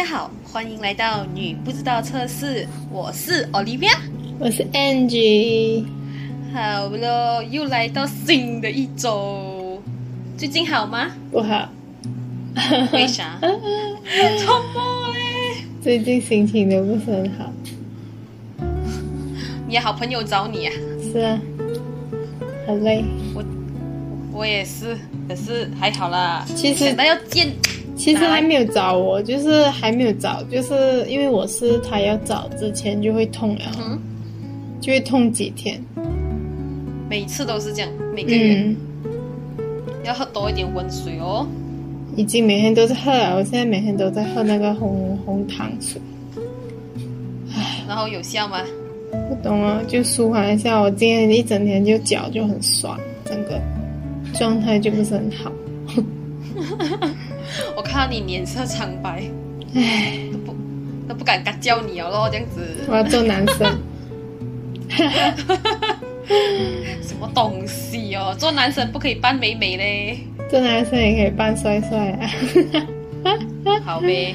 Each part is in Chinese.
嗨，大家好，欢迎来到女不知道测试，我是 Olivia，我是 Angie。好了，又来到新的一周，最近好吗？不好，为啥？怎么嘞？最近心情都不是很好。你的好朋友找你啊？是啊，很累。我我也是，可是还好啦。其实那要见，其实还没有找我，就是还没有找，就是因为我是他要找之前就会痛了，嗯，就会痛几天。每次都是这样，每个月、嗯，要喝多一点温水哦。已经每天都在喝了，我现在每天都在喝那个红红糖水。然后有效吗？不懂啊，就舒缓一下。我今天一整天就脚就很酸，整个状态就不是很好。我看到你脸色苍白，唉，都不都不敢敢叫你哦咯，这样子。我要做男生。什么东西哦？做男生不可以扮美美嘞？做男生也可以扮帅帅啊！好呗，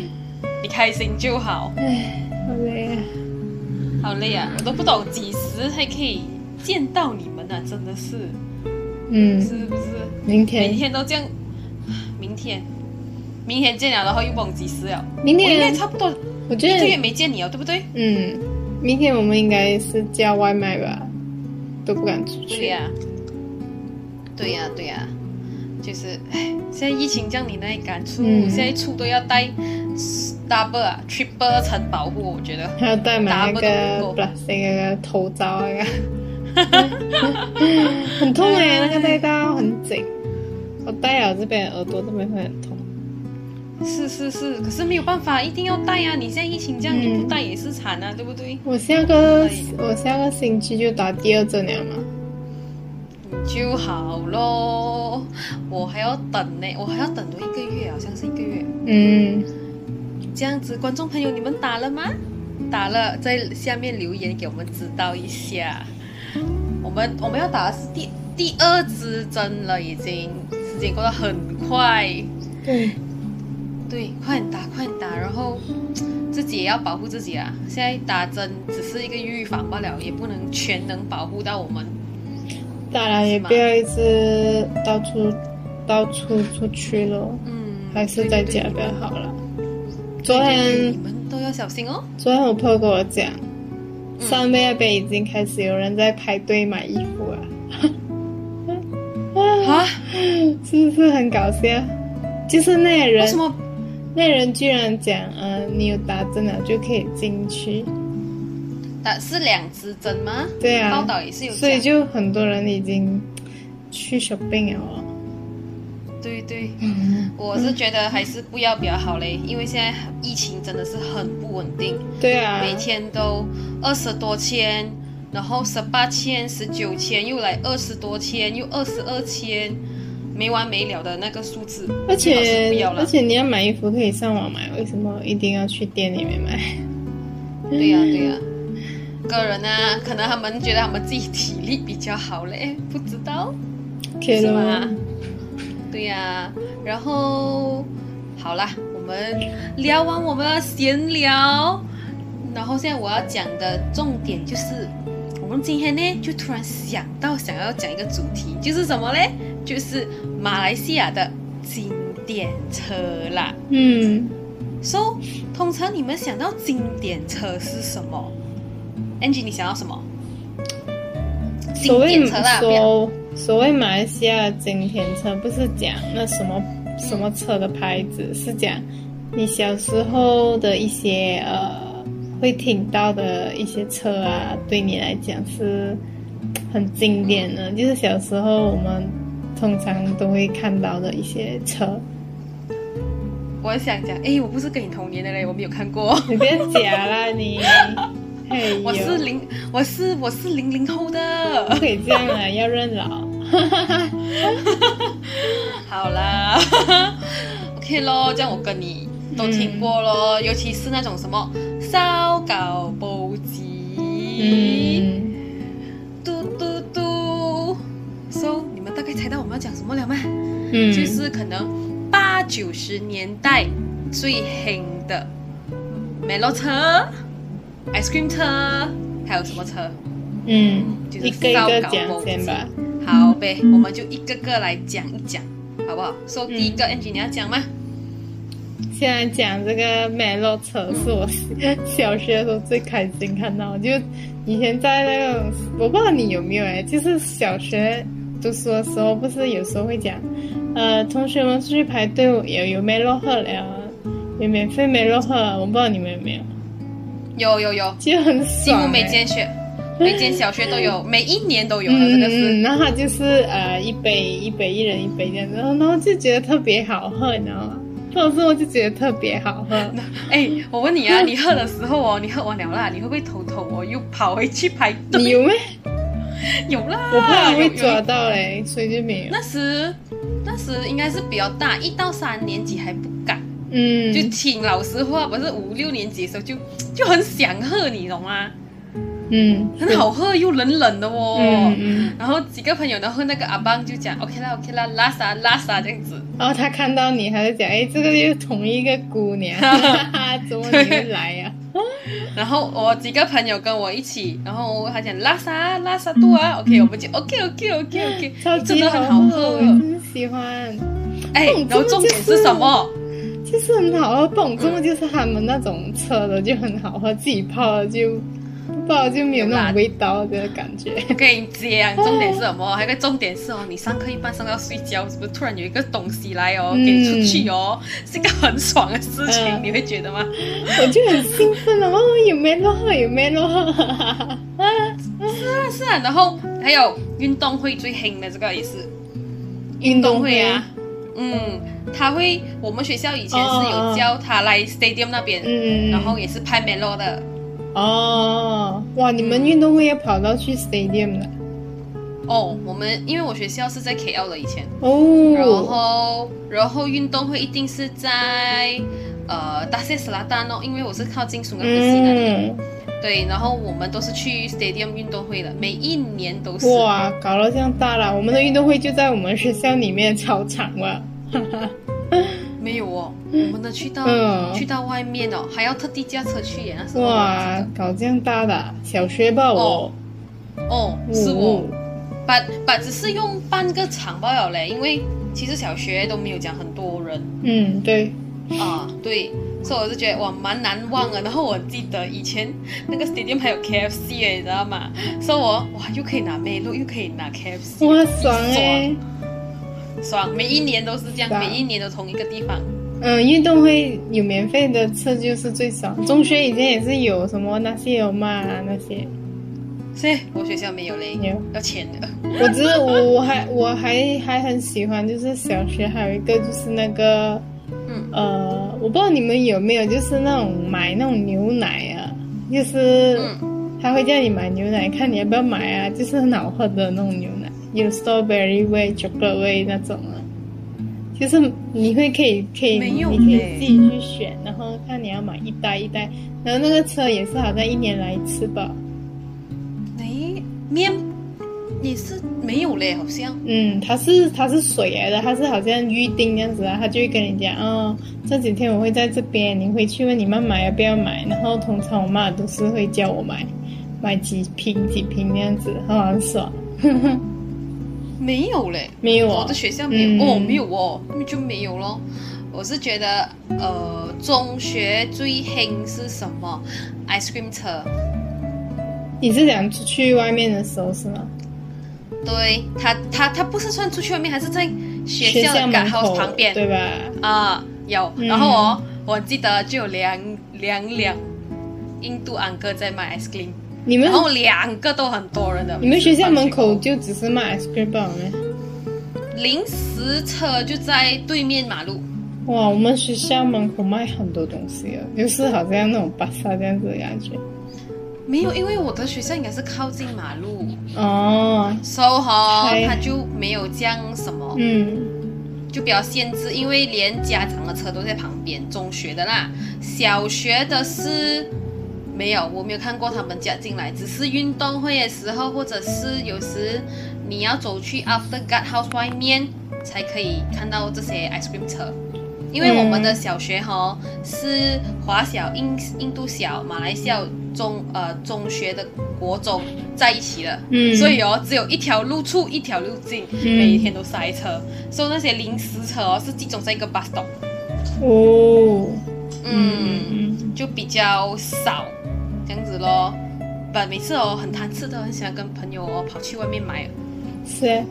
你开心就好。唉，好累啊！好累啊，我都不懂几时才可以见到你们呢、真的是，嗯，是不是？明天每，天都这样。明天，明天见了，然后又忘几时了。明天应该差不多我觉一个月得，没见你哦，对不对？嗯，明天我们应该是叫外卖吧，都不敢出去。对呀、对呀、对呀、就是，唉，现在疫情这样，你那里敢出？嗯现在出都要带 double 啊，triple 层保护，我觉得。还要戴满那个 Double 都 plastic 那个头罩那个，很痛哎、那个戴到很紧。我戴了这边耳朵这边会很痛。是是是，可是没有办法，一定要带啊！你现在疫情这样，嗯你不带也是惨啊，对不对？我下个我下个星期就打第二针了嘛。就好咯。我还要等呢，我还要等多一个月，好像是一个月。嗯，这样子，观众朋友，你们打了吗？打了，在下面留言给我们知道一下。我们我们要打的是第第二支针了，已经时间过得很快。对，对，快点打，快点打，然后自己也要保护自己啊！现在打针只是一个预防罢了，也不能全能保护到我们。当然也不要一直到处到处出去咯，嗯，还是在家对比较好了。昨天你们都要小心哦。昨天我朋友跟我讲，嗯上面那边已经开始有人在排队买衣服了，啊？是不是很搞笑？就是那些人为什，么？那人居然讲，呃，你有打针了就可以进去。打是两支针吗？对啊，报道也是有所以。就很多人已经去 shopping 了哦。对对，嗯，我是觉得还是不要比较好嘞，因为现在疫情真的是很不稳定，对啊，每天都二十多千，然后十八千、十九千，又来二十多千，又二十二千，没完没了的那个数字，而且而且你要买衣服可以上网买，为什么一定要去店里面买？对呀、对呀、个人呢，可能他们觉得他们自己体力比较好嘞，不知道。是吗吗？对呀、然后好啦，我们聊完我们的闲聊，然后现在我要讲的重点就是，我们今天呢就突然想到想要讲一个主题，就是什么嘞？就是马来西亚的经典车啦。嗯，So，通常你们想到经典车是什么？Angie，你想到什么？经所谓典车啦，不要所所谓马来西亚的经典车，不是讲那什么什么车的牌子，是讲你小时候的一些呃会听到的一些车啊，对你来讲是很经典的，就是小时候我们通常都会看到的一些车。我想讲，哎，我不是跟你同年的嘞，我没有看过。你别假啦你，我是零，我是我是零零后不的。可以这样啊，要认老。好啦，OK 咯，这样我跟你都听过咯，尤其是那种什么烧烤布机，嗯，猜到我们要讲什么了吗？嗯，就是可能八九十年代最兴的 Melo 车、ice cream 车，还有什么车？嗯，就是一个一烧烤个讲先吧。好呗，我们就一个个来讲一讲，好不好？说、第一个 Angie 你要讲吗？现在讲这个 Melo 车是我小学的时候最开心看到，就以前在那种，我不知道你有没有哎，就是小学读书的时候，不是有时候会讲，呃，同学们出去排队，有有 Melo 喝了，有免费 Melo 喝，我不知道你们有没有，有有有，就很几乎。每间学、每间小学都有，每一年都有的，这个嗯是。嗯，然后就是呃一杯一杯一人一杯这样子，然后就觉得特别好喝，你知道吗？或者是我就觉得特别好喝。哎，我问你啊，你喝的时候哦，你喝完了啦，你会不会偷偷哦又跑回去排队？你有没？有啦，我怕有有会抓到嘞，所以就没有。那时那时应该是比较大，一到三年级还不敢，嗯，就听老师话，不是五六年级的时候就就很想喝，你懂吗？嗯，很好喝又冷冷的哦。嗯嗯。然后几个朋友，然后那个阿邦就讲 OK 啦 OK 啦，拉萨拉萨这样子。然后他看到你，他就讲：“哎，这个又同一个姑娘，怎么你会来呀、然后我几个朋友跟我一起，然后他讲拉萨拉萨多啊，OK，我们就 OK OK OK OK，超级真的很好好喝喜欢。哎嗯，然后重点是什么？就是很好喝，蹦这么就是他们那种车的就很好喝，自己泡的就不好就没有那种味道的感觉。我跟你讲，重点是什么？还有个重点是哦，你上课一般上到睡觉，是不是突然有一个东西来哦，嗯给你出去哦，是一个很爽的事情，嗯你会觉得吗？我就很兴奋了，哦，有没有喝？有没有喝？是啊是啊，然后还有运动会最兴的这个也是运动会啊，嗯，他会我们学校以前是有叫他来 stadium 那边，嗯，然后也是拍 melo 的，哦，哇，你们运动会也跑到去 stadium 的？哦，我们因为我学校是在 KL 的以前，哦，然后然后运动会一定是在呃大塞斯拉丹哦，因为我是靠近苏格兰西那里，嗯，对，然后我们都是去 stadium 运动会的，每一年都是。哇，搞到这样大了，我们的运动会就在我们学校里面操场了，哈哈，没有哦，我们的去到、嗯。去到外面哦，还要特地驾车去耶，那。哇，搞这样大的，小学吧我，哦，是我。哦，把把只是用半个场罢了嘞，因为其实小学都没有讲很多人。嗯，对，啊，对，所以我就觉得哇蛮难忘的。然后我记得以前那个 stadium 还有 KFC 哎，你知道吗？所以我哇又可以拿梅露，又可以拿 KFC，哇，爽哎，爽！每一年都是这样，每一年都同一个地方。嗯，运动会有免费的吃就是最爽。中学以前也是有什么那些有嘛那些，是我学校没有嘞，有。要钱的。我只是我我还我还还很喜欢，就是小学还有一个就是那个，嗯呃，我不知道你们有没有，就是那种买那种牛奶啊，就是嗯他会叫你买牛奶，看你要不要买啊，就是很好喝的那种牛奶，有 strawberry 味、chocolate 味那种啊。就是你会可以可以，你可以自己去选，然后看你要买一袋一袋，然后那个车也是好像一年来一次吧。诶，面也是没有嘞，好像。嗯，它是它是水来的，它是好像预定这样子啊，他就会跟你讲哦，这几天我会在这边，你回去问你妈妈要不要买，然后通常我妈都是会叫我买，买几瓶几瓶那样子，很爽。没有嘞，没有啊我的，学校没有、嗯哦，没有哦，那就没有咯。我是觉得，呃，中学最兴是什么？ice cream 车，你是想出去外面的时候是吗？对他，他他不是算出去外面，还是在学校的门 guard 口旁边对吧？啊？有，嗯然后哦，我记得就有两两两印度安哥在卖 ice cream，你们然后两个都很多人的。你们学校门口就只是卖 ice cream 吧？没？后临时车就在对面马路。哇，我们学校门口卖很多东西啊，就是好像那种巴萨这样子的感觉。没有，因为我的学校应该是靠近马路，哦，所以哈还它就没有这样什么，嗯。就比较限制，因为连家长的车都在旁边。中学的啦，小学的是没有，我没有看过他们加进来，只是运动会的时候，或者是有时你要走去 After Guard House 外面，才可以看到这些 ice cream 车。因为我们的小学哈、是华小、印印度小、马来西亚中呃中学的国中在一起的，嗯。所以哦只有一条路出一条路进，每一天都塞车，所以那些临时车哦是集中在一个 bus stop，哦，嗯，嗯。就比较少这样子咯。不，每次哦很贪吃的，很喜欢跟朋友哦跑去外面买，是啊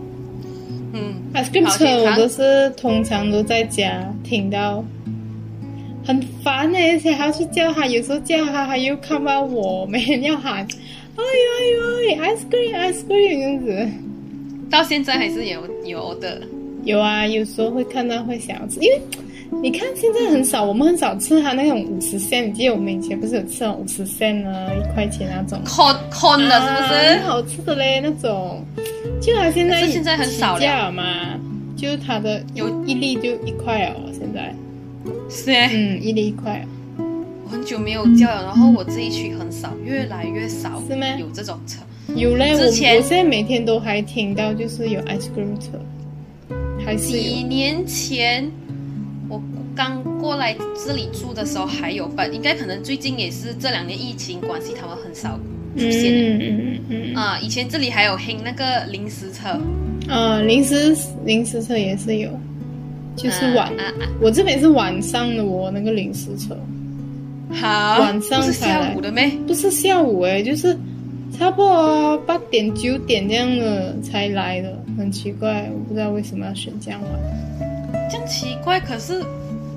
嗯，，ice cream 车好健康我都是通常都在家听到，很烦呢、而且还要去叫他，有时候叫他他又看不到我，每天要喊，哎呦哎呦，ice cream ice cream 这样子。到现在还是有有的。有啊，有时候会看到会想要吃，因为你看现在很少，我们很少吃它那种五十 cent，你记得我们以前不是有吃那种五十 cent 啊，一块钱那种，con con 的是不啊是？很好吃的嘞那种，就它现在现在很少了嘛，就是它的有一粒就一块哦，现在，是。耶，嗯，一粒一块很久没有叫了，然后我自己取很少，越来越少是吗有这种车。有嘞，我之前我现在每天都还听到就是有 ice cream 车，还是几，年前我刚过来这里住的时候还有吧，应该可能最近也是这两年疫情关系，他们很少出现。嗯嗯嗯嗯啊，以前这里还有黑那个零食车，嗯，啊，零食零食车也是有，就是晚。啊啊我这边是晚上的哦，那个零食车啊，好，晚上不是才来下午的咩？不是下午诶，就是差不多八点九点这样的才来的，很奇怪，我不知道为什么要选这样晚。这样奇怪，可是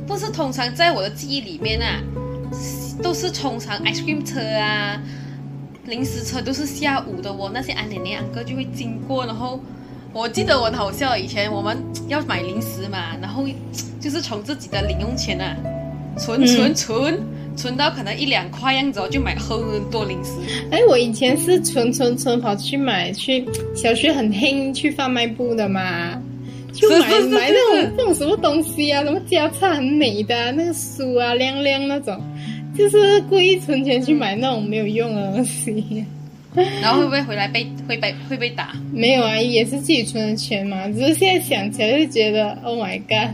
不是通常在我的记忆里面啊，都是通常 ice cream 车啊、零食车都是下午的哦。那些安奶奶安哥就会经过，然后我记得我很好笑，以前我们要买零食嘛，然后就是从自己的零用钱啊存嗯存存。存到可能一两块样子哦，就买很多零食。哎，我以前是存存存跑去买，去小学很黑去贩卖部的嘛，就是买那种那种什么东西啊，什么家差很美的啊、那个书啊，亮亮那种，就是故意存钱去买那种没有用的东西。然后会不会回来被会被会被打？没有啊，也是自己存的钱嘛，只是现在想起来就觉得，Oh my god，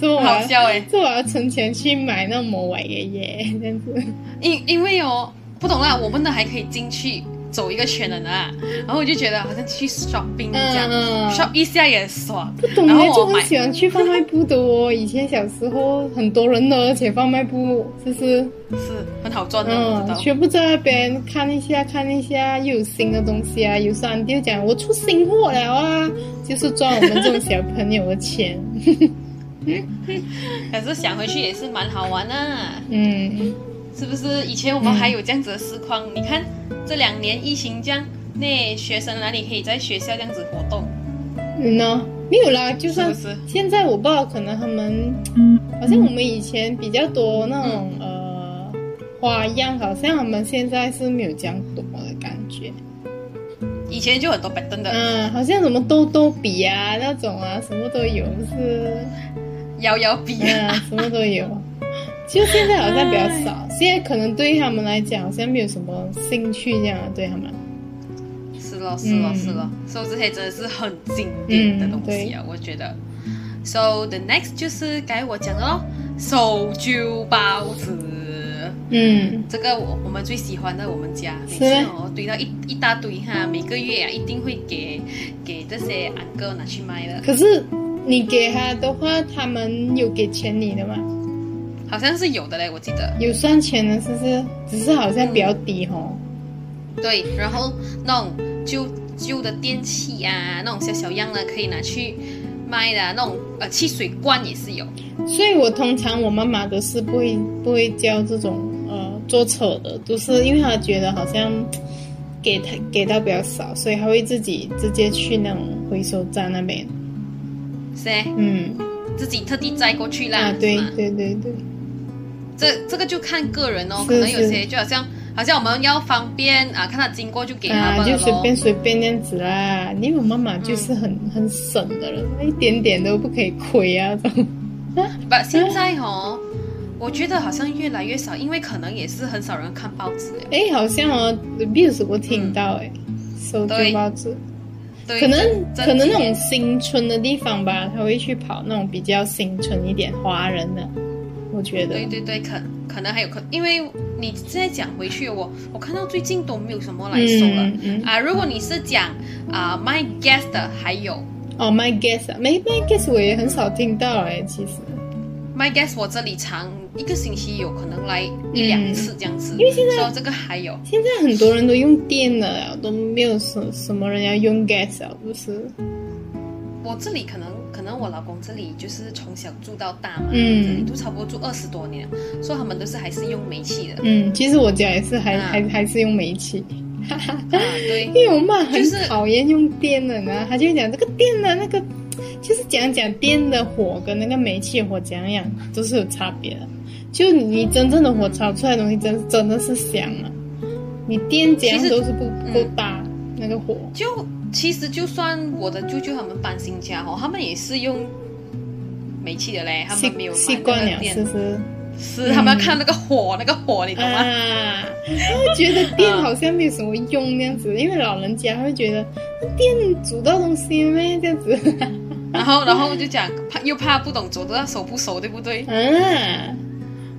这么我好笑哎！这我要存钱去买那种某伟爷爷这样子。因因为哦，不懂啦，我们的还可以进去走一个圈的呢，然后我就觉得好像去 shopping 这样、嗯 shop 一下也爽。不懂嘞，然后我就很喜欢去贩卖部的哦。以前小时候很多人的，而且贩卖部就是是很好赚的，全部在那边看一下看一下，又有新的东西啊。有时候安迪就讲我出新货了啊，就是赚我们这种小朋友的钱。可是想回去也是蛮好玩啊，嗯，是不是？以前我们还有这样子的实况，你看这两年疫情这样，那学生哪里可以在学校这样子活动？嗯呢，没有啦，就算是是现在我不知道，可能他们好像我们以前比较多那种、呃花样，好像我们现在是没有这样多的感觉。以前就很多摆灯的，嗯，好像什么豆豆笔啊那种啊，什么都有，是摇摇笔嗯啊，，什么都有。就现在好像比较少，现在可能对他们来讲好像没有什么兴趣这样啊，对他们。是咯，是咯，嗯是咯，所以这些真的是很经典的东西啊，我觉得。So the next 就是该我讲的咯，手揪包子。嗯，这个我我们最喜欢的，我们家每是次哦堆到一一大堆哈，每个月啊一定会给给这些安哥拿去卖的，可是你给他的话，他们有给钱你的吗？好像是有的嘞，我记得。有算钱的，是不是？只是好像比较低哦。对，然后那种旧旧的电器啊，那种小小样的可以拿去卖的啊、那种呃汽水罐也是有。所以我通常我妈妈都是不会不会教这种呃坐车的，都是因为她觉得好像给她给到比较少，所以她会自己直接去那种回收站那边。是欸嗯，自己特地载过去啦，啊，对对对对，这这个就看个人哦，可能有些就好像好像我们要方便啊，看他经过就给他啊，们了咯。就随便随便那样子啦。因为我妈妈就是很、很省的人，一点点都不可以亏啊。不，现在哦，我觉得好像越来越少，因为可能也是很少人看报纸了。哎，好像哦，news 我听到哎，收对旧报纸，可能可能那种新村的地方吧，他会去跑那种比较新村一点华人的，我觉得对。对对，可可能还有可，因为你现在讲回去，我我看到最近都没有什么来收了。嗯嗯啊，如果你是讲啊、My Guest 的，还有哦，My Guess 啊，My My Guess 我也很少听到哎，其实。My Guest，我这里常一个星期有可能来一两次这样子，嗯因为现在这个还有。现在很多人都用电了，都没有什什么人要用 gas 啊，不是？我这里可能可能我老公这里就是从小住到大嘛，嗯都差不多住二十多年，所以他们都是还是用煤气的。嗯，其实我家也是还、啊还还是用煤气，啊，对 因为我妈很就是讨厌用电的呢，她就会讲这个电的那个，就是讲讲电的火跟那个煤气的火讲样都是有差别的。就你真正的火炒出来的东西真真的是香啊，你电讲都是不嗯不够大、那个火。就其实就算我的舅舅他们搬新家哦，他们也是用煤气的嘞，他习们没有买习惯了，是不是？是他们要看那个火，那个火你懂吗？啊，他会觉得电好像没有什么用那样子，因为老人家会觉得那电煮到东西咩这样子，然后然后就讲怕又怕不懂煮到熟不熟，对不对？啊，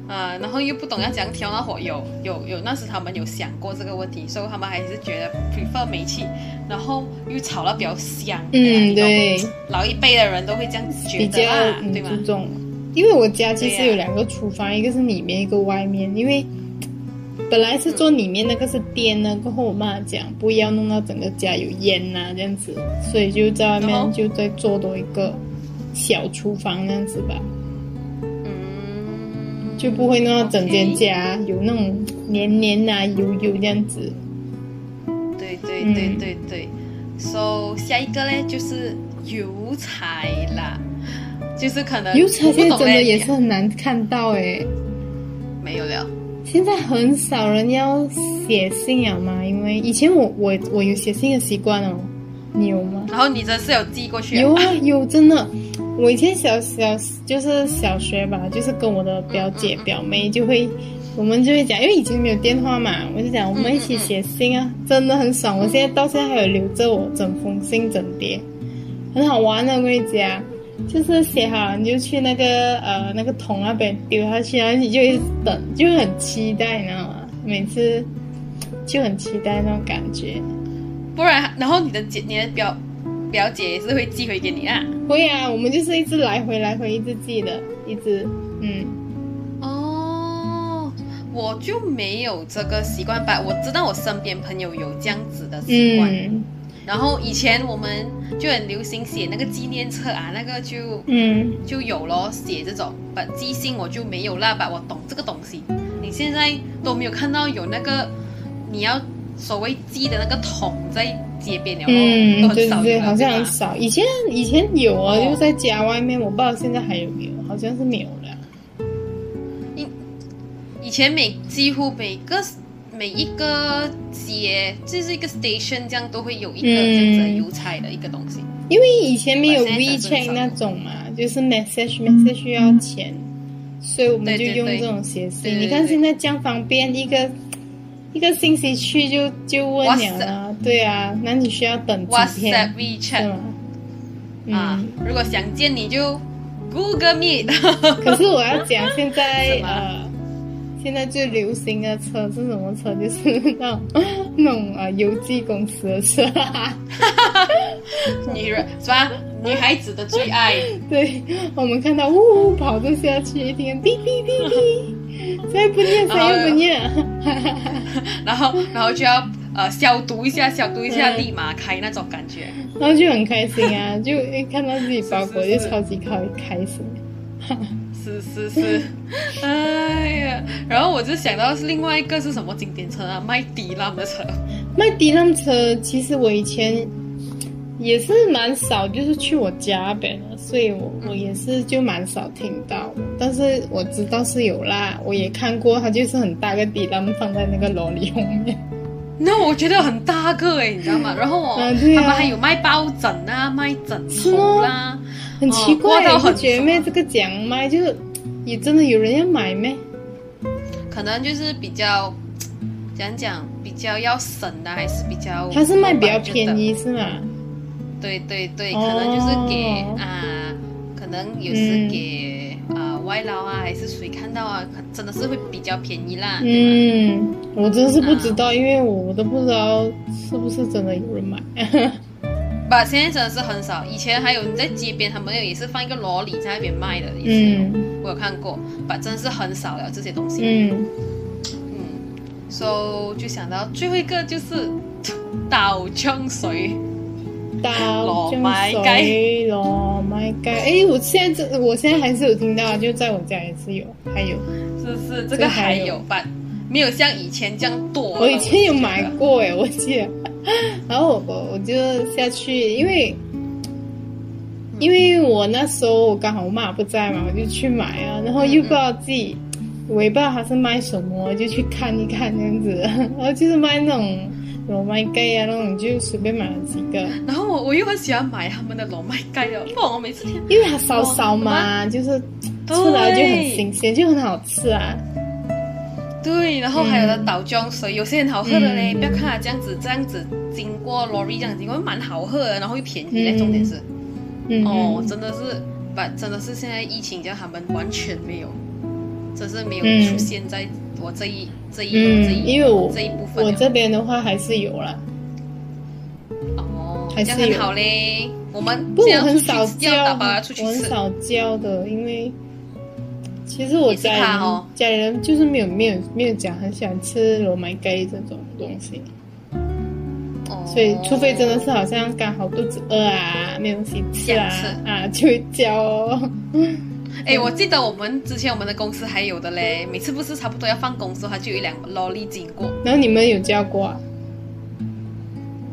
啊，然后又不懂要怎样调那火，有有有，那时他们有想过这个问题，所以他们还是觉得 prefer 煤气，然后又炒的比较香。嗯，对，老一辈的人都会这样子觉比较得啦，嗯对吗注？重，因为我家其实有两个厨房，一个是里面，一个外面，因为本来是做里面那个是颠呢，过后我妈讲不要弄到整个家有烟呐、这样子，所以就在外面就再做多一个小厨房那样子吧。嗯，就不会弄到整间家有那种黏黏啊、油油这样子。对对嗯对对对。So 下一个嘞就是油彩啦，就是可能油菜我不懂嘞现在真的也是很难看到诶，没有了。现在很少人要写信了嘛，因为以前我我我有写信的习惯哦，你有吗？然后你真是有寄过去啊？有啊有，真的。我以前小小就是小学吧，就是跟我的表姐表妹就会，我们就会讲，因为以前没有电话嘛，我就讲我们一起写信啊，真的很爽。我现在到现在还有留着我整封信整叠，很好玩的。我跟你讲，就是写好了你就去那个呃那个桶那边丢下去，然后你就一直等，就很期待，你知道吗？每次就很期待那种感觉。不然，然后你的姐、你的表表姐也是会寄回给你啊。会啊，我们就是一直来回来回，一直寄的，一直嗯哦，我就没有这个习惯吧。我知道我身边朋友有这样子的习惯。嗯然后以前我们就很流行写那个纪念册啊，那个就嗯，就有咯，写这种。把寄信我就没有啦吧，我懂这个东西。你现在都没有看到有那个你要所谓寄的那个桶在街边了咯，嗯，对对对，好像很少。以前以前有啊，哦就是在家外面，我不知道现在还有没有，好像是没有了。以以前每几乎每个每一个街，就是一个 station 这样都会有一个嗯这样子的邮差的一个东西。因为以前没有 WeChat 那种嘛，就是 message message 需要钱，所以我们就用这种写对信。你看现在这样方便，一个一个信息去就就问你了啊，对啊，那你需要等几天是 WeChat 吗？啊嗯，，如果想见你就 Google Meet。可是我要讲现在 呃，现在最流行的车是什么车？就是那种那种啊邮寄公司的车，女人是吧？女孩子的最爱。对我们看到呜呜跑着下去，一听哔哔哔哔，再不念谁又不念，然后然后就要呃消毒一下，消毒一下，嗯立马开那种感觉。然后就很开心啊，就一看到自己包裹就超级开开心。是是是，哎呀，然后我就想到是另外一个是什么景点车啊，麦迪那的车。麦迪浪车，其实我以前也是蛮少，就是去我家呗，所以我我也是就蛮少听到。但是我知道是有啦，我也看过，它就是很大个底，他们放在那个楼里后面。那我觉得很大个哎，你知道吗？然后我、啊啊他们还有卖抱枕啊，卖枕头啦，很奇怪，哦过到很你觉得咩？这个奖卖就是也真的有人要买咩？可能就是比较讲讲比较要省的，还是比较它是卖比较便。宜是吗？对对对，可哦能就是给啊、可能有时给啊、外劳啊，还是谁看到啊，可真的是会比较便宜啦。嗯，我真是不知道，因为我都不知道是不是真的有人买。把，现在真的是很少。以前还有你在街边，他们也是放一个萝莉在那边卖的，也是有，嗯我有看过。把，真的是很少了这些东西。嗯，嗯，so 就想到最后一个就是倒浆水。刀糯米雞糯米雞，哎，我现在这我现在还是有听到，就在我家也是有，还有，是是，这这个还有有吧，没有像以前这样多。我以前有买过哎，我记得，然后我我就下去，因为。因为我那时候我刚好我妈不在嘛，我就去买啊，然后又不知道自己，我也不知道他是卖什么，就去看一看这样子，然后就是卖那种糯米鸡啊那种，就随便买了几个，然后我我又很喜欢买他们的糯米鸡哦，不然我每次听因为它烧烧嘛，就是出来就很新鲜，就很好吃啊。对，然后还有的嗯倒浆水，有些很好喝的嘞，嗯不要看它这样子这样子经过 lorry 这样子经过，蛮好喝的，然后又便宜嘞，嗯重点是。嗯，哦，真的是，把，真的是现在疫情这样，他们完全没有，真是没有嗯出现在我这一、这一、这嗯，一，因为我这一部分我这边的话还是有啦，哦，还是很好嘞。我们不我很少叫，我很少叫的，因为其实我家里人、哦。家里人就是没有没有没有讲很喜欢吃糯米鸡这种东西，哦所以除非真的是好像刚好肚子饿啊，没有东西吃啊吃。啊，就会叫哦。哎，我记得我们之前我们的公司还有的嘞，每次不是差不多要放工的时候，它就有一辆 lorry 经过。然后你们有叫过啊？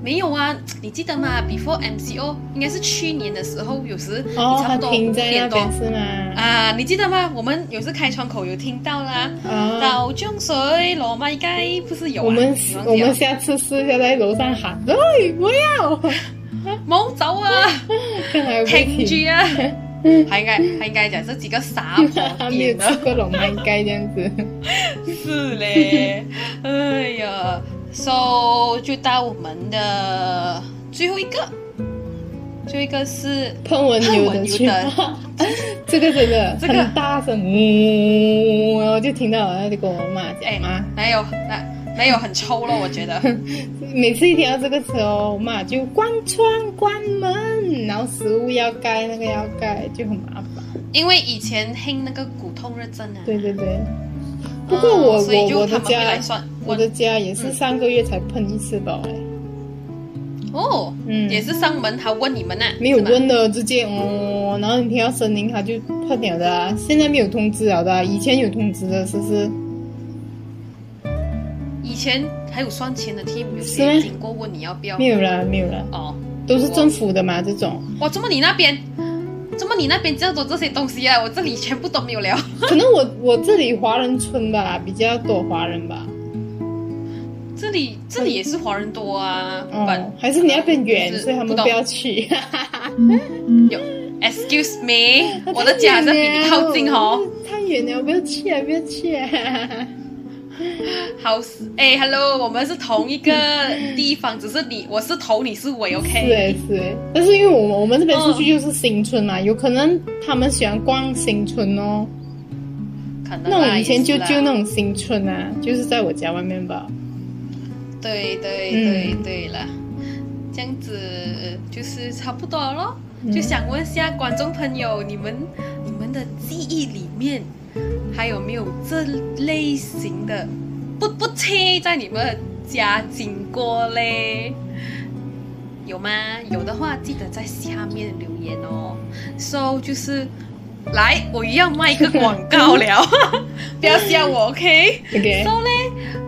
没有啊，你记得吗？Before MCO 应该是去年的时候，有时差不多五停在那点多边是吗？啊，你记得吗？我们有时开窗口有听到啦。啊，倒浆水、罗麦街不是有啊？我们我们下次试一下在楼上喊，喂，不要，冇走啊，停住啊！還應該還應該講這幾個傻婆他没有店的，吃过糯米雞这样子。是嘞。哎呀，so 就到我们的最后一个，最后一个是喷文油的 这个真的这个很大声，呜，我就听到然后就跟我妈哎讲嘛。，哪有哪哪有很抽了？我觉得。每次一听到这个词哦，我妈就关窗关门，然后食物要盖那个要盖，就很麻烦。因为以前听那个骨痛热症啊。对对对。不过我、我我的家我的家也是上个月才喷一次吧，哎、哦，嗯也是上门他问你們呐、没有问的，直接哦，然后你听到声音他就喷了的啊。现在没有通知了的啊、以前有通知的，是不是？以前还有算钱的 team 有是吗谁经过问你要不要？没有啦，没有啦，哦，都是政府的嘛，这种。哇，怎么你那边，怎么你那边这样多这些东西啊？我这里全部都没有了。可能我我这里华人村吧，比较多华人吧。这里这里也是华人多啊，还是你那边远，所以他们不要去。有 Excuse me，我的家在比你靠近哦。太远了，不要去啊，不要去啊！好，哎，Hello，我们是同一个地方，只是你我是头，你是尾是哎，OK？是哎，但是因为我们我们这边出去嗯就是新村嘛，有可能他们喜欢逛新村哦。可能那我以前就就那种新村啊，就是在我家外面吧。对对嗯对对了，这样子就是差不多了咯。嗯就想问下观众朋友，你们你们的记忆里面还有没有这类型的不不切在你们的家经过嘞？有吗？有的话记得在下面留言哦。So 就是来，我又要卖一个广告了，不要笑我，OK？OK，So 呢，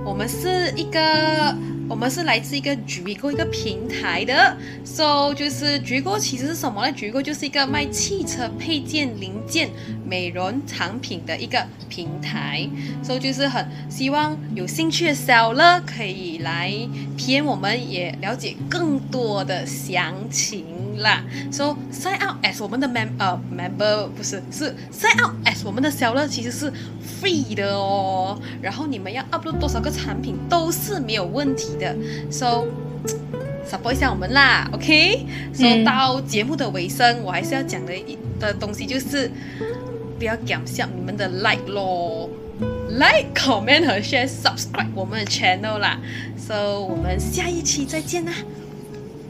我们是一个，我们是来自一个局购一个平台的。So 就是局购其实是什么呢局购就是一个卖汽车配件零件、美容产品的一个平台。So 就是很希望有兴趣的小乐可以来 PM 我们，也了解更多的详情啦。So sign up as 我们的 mem 呃 member 不是是 sign up as 我们的小乐其实是 free 的哦。然后你们要 upload 多少个产品都是没有问题的。So support 一下我们啦，OK？说、嗯到节目的尾声，我还是要讲的一的东西就是，不要感谢你们的 like 咯，like、comment 和 share、subscribe 我们的 channel 啦。So 我们下一期再见啦，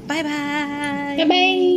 拜拜，拜拜。